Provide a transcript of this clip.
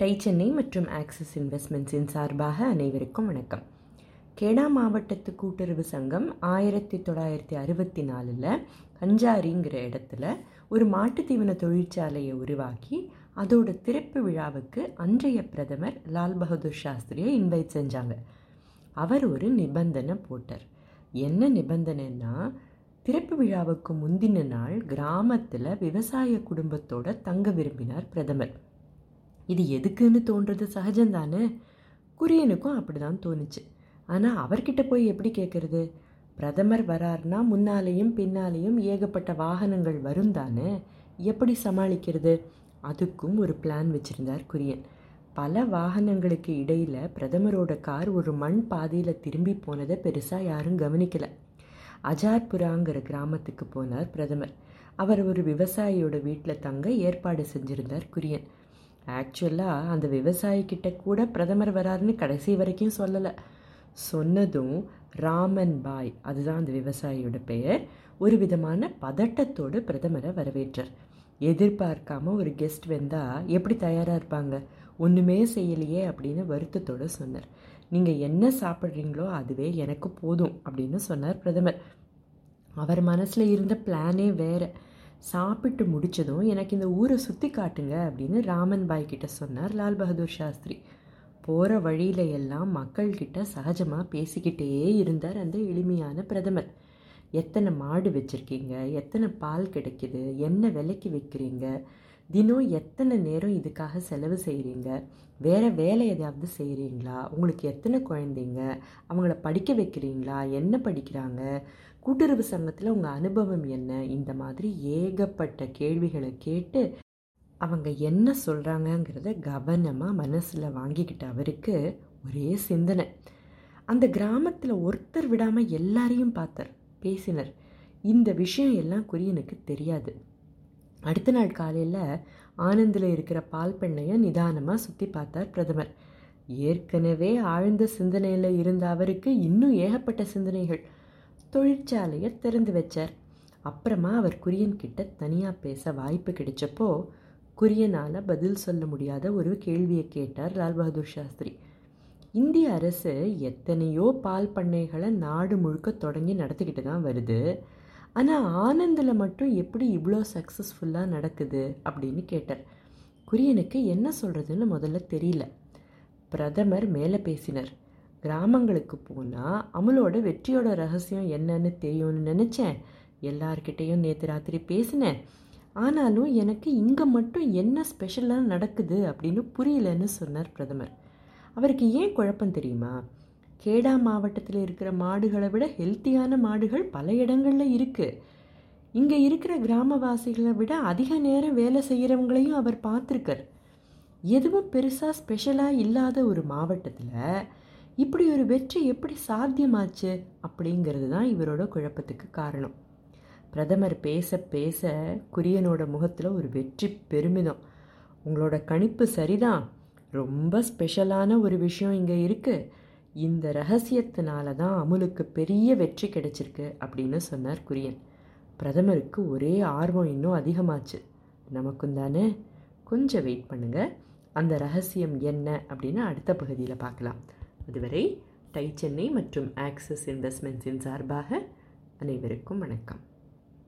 Tie Chennai மற்றும் axis இன்வெஸ்ட்மெண்ட்ஸின் சார்பாக அனைவருக்கும் வணக்கம். கேடா மாவட்டத்து கூட்டுறவு சங்கம் ஆயிரத்தி தொள்ளாயிரத்தி அறுபத்தி நாலில் கஞ்சாரிங்கிற இடத்துல ஒரு மாட்டுத்தீவன தொழிற்சாலையை உருவாக்கி அதோட திறப்பு விழாவுக்கு அன்றைய பிரதமர் லால் பகதூர் சாஸ்திரியை இன்வைட் செஞ்சாங்க. அவர் ஒரு நிபந்தனை போட்டார். என்ன நிபந்தனைன்னா திறப்பு விழாவுக்கு முந்தின நாள் கிராமத்தில் விவசாய குடும்பத்தோட தங்க விரும்பினார் பிரதமர். இது எதுக்குன்னு தோன்றது சகஜம்தானே? குரியனுக்கும் அப்படி தான் தோணுச்சு. ஆனால் அவர்கிட்ட போய் எப்படி கேட்குறது பிரதமர் வரார்னா முன்னாலேயும் பின்னாலேயும் ஏகப்பட்ட வாகனங்கள் வரும் தானே? எப்படி சமாளிக்கிறது? அதுக்கும் ஒரு பிளான் வச்சுருந்தார் குரியன். பல வாகனங்களுக்கு இடையில் பிரதமரோட கார் ஒரு மண் பாதையில் திரும்பி போனதை பெருசாக யாரும் கவனிக்கலை. அஜார்புராங்கிற கிராமத்துக்கு போனார் பிரதமர். அவர் ஒரு விவசாயியோட வீட்டில் தங்க ஏற்பாடு செஞ்சுருந்தார் குரியன். ஆக்சுவலாக அந்த விவசாயிக்கிட்ட கூட பிரதமர் வராருன்னு கடைசி வரைக்கும் சொல்லலை. சொன்னதும் ராமன் பாய் அதுதான் அந்த விவசாயியோட பெயர் ஒரு விதமான பதட்டத்தோடு பிரதமரை வரவேற்றார். எதிர்பார்க்காம ஒரு கெஸ்ட் வந்தால் எப்படி தயாராக இருப்பாங்க? ஒன்றுமே செய்யலையே அப்படின்னு வருத்தத்தோடு சொன்னார். நீங்கள் என்ன சாப்பிட்றீங்களோ அதுவே எனக்கு போதும் அப்படின்னு சொன்னார் பிரதமர். அவர் மனசில் இருந்த பிளானே வேறு. சாப்பிட்டு முடித்ததும் எனக்கு இந்த ஊரை சுற்றி காட்டுங்க அப்படின்னு ராமன் பாய் கிட்ட சொன்னார் லால் பகதூர் சாஸ்திரி. போகிற வழியில எல்லாம் மக்கள்கிட்ட சகஜமாக பேசிக்கிட்டே இருந்தார் அந்த எளிமையான பிரதமர். எத்தனை மாடு வச்சுருக்கீங்க? எத்தனை பால் கிடைக்குது? என்ன விலைக்கு விற்கிறீங்க தினம் எத்தனை நேரம் இதுக்காக செலவு செய்கிறீங்க வேறு வேலை எதாவது செய்கிறீங்களா உங்களுக்கு எத்தனை குழந்தைங்க? அவங்கள படிக்க வைக்கிறீங்களா? என்ன படிக்கிறாங்க? கூட்டுறவு சங்கத்தில் உங்கள் அனுபவம் என்ன? இந்த மாதிரி ஏகப்பட்ட கேள்விகளை கேட்டு அவங்க என்ன சொல்கிறாங்கங்கிறத கவனமாக மனசில் வாங்கிக்கிட்ட அவருக்கு ஒரே சிந்தனை. அந்த கிராமத்தில் ஒருத்தர் விடாமல் எல்லாரையும் பார்த்தார் பேசினர். இந்த விஷயம் எல்லாம் குரியனுக்கு தெரியாது. அடுத்த நாள் காலையில் ஆனந்தில் இருக்கிற பால் பண்ணையை நிதானமாக சுற்றி பார்த்தார் பிரதமர். ஏற்கனவே ஆழ்ந்த சிந்தனையில் இருந்த அவருக்கு இன்னும் ஏகப்பட்ட சிந்தனைகள் தொழிற்சாலையை திறந்து வச்சார். அப்புறமா அவர் குரியன் கிட்ட தனியாக பேச வாய்ப்பு கிடைச்சப்போ குரியனால் பதில் சொல்ல முடியாத ஒரு கேள்வியை கேட்டார் லால் பகதூர் சாஸ்திரி. இந்திய அரசு எத்தனையோ பால் பண்ணைகளை நாடு முழுக்க தொடங்கி நடத்திக்கிட்டு தான் வருது. ஆனால் ஆனந்தில் மட்டும் எப்படி இவ்வளோ சக்ஸஸ்ஃபுல்லாக நடக்குது அப்படின்னு கேட்டார் குரியனுக்கு என்ன சொல்கிறதுன்னு முதல்ல தெரியல. பிரதமர் மேலே பேசினர். கிராமங்களுக்கு போனால் அமுலோட வெற்றியோட ரகசியம் என்னன்னு தெரியும்னு நினச்சேன். எல்லார்கிட்டேயும் நேற்று ராத்திரி பேசினேன். ஆனாலும் எனக்கு இங்கே மட்டும் என்ன ஸ்பெஷலாக நடக்குது அப்படின்னு புரியலன்னு சொன்னார் பிரதமர். அவருக்கு ஏன் குழப்பம் தெரியுமா? கேடா மாவட்டத்தில் இருக்கிற மாடுகளை விட ஹெல்த்தியான மாடுகள் பல இடங்களில் இருக்குது இங்கே இருக்கிற கிராமவாசிகளை விட அதிக நேரம் வேலை செய்கிறவங்களையும் அவர் பார்த்துருக்கார். எதுவும் பெருசாக ஸ்பெஷலாக இல்லாத ஒரு மாவட்டத்தில் இப்படி ஒரு வெற்றி எப்படி சாத்தியமாச்சு அப்படிங்கிறது தான் இவரோட குழப்பத்துக்கு காரணம். பிரதமர் பேச பேச குரியனோட முகத்தில் ஒரு வெற்றி பெருமிதம். உங்களோட கணிப்பு சரிதான். ரொம்ப ஸ்பெஷலான ஒரு விஷயம் இங்கே இருக்குது இந்த ரகசியத்தினால தான் அமுலுக்கு பெரிய வெற்றி கிடைச்சிருக்கு அப்படின்னு சொன்னார் குரியன். பிரதமருக்கு ஒரே ஆர்வம் இன்னும் அதிகமாச்சு. நமக்கும் தானே? கொஞ்சம் வெயிட் பண்ணுங்கள் அந்த ரகசியம் என்ன அப்படின்னு அடுத்த பகுதியில் பார்க்கலாம். அதுவரை டை சென்னை மற்றும் ஆக்சிஸ் இன்வெஸ்ட்மெண்ட்ஸின் சார்பாக அனைவருக்கும் வணக்கம்.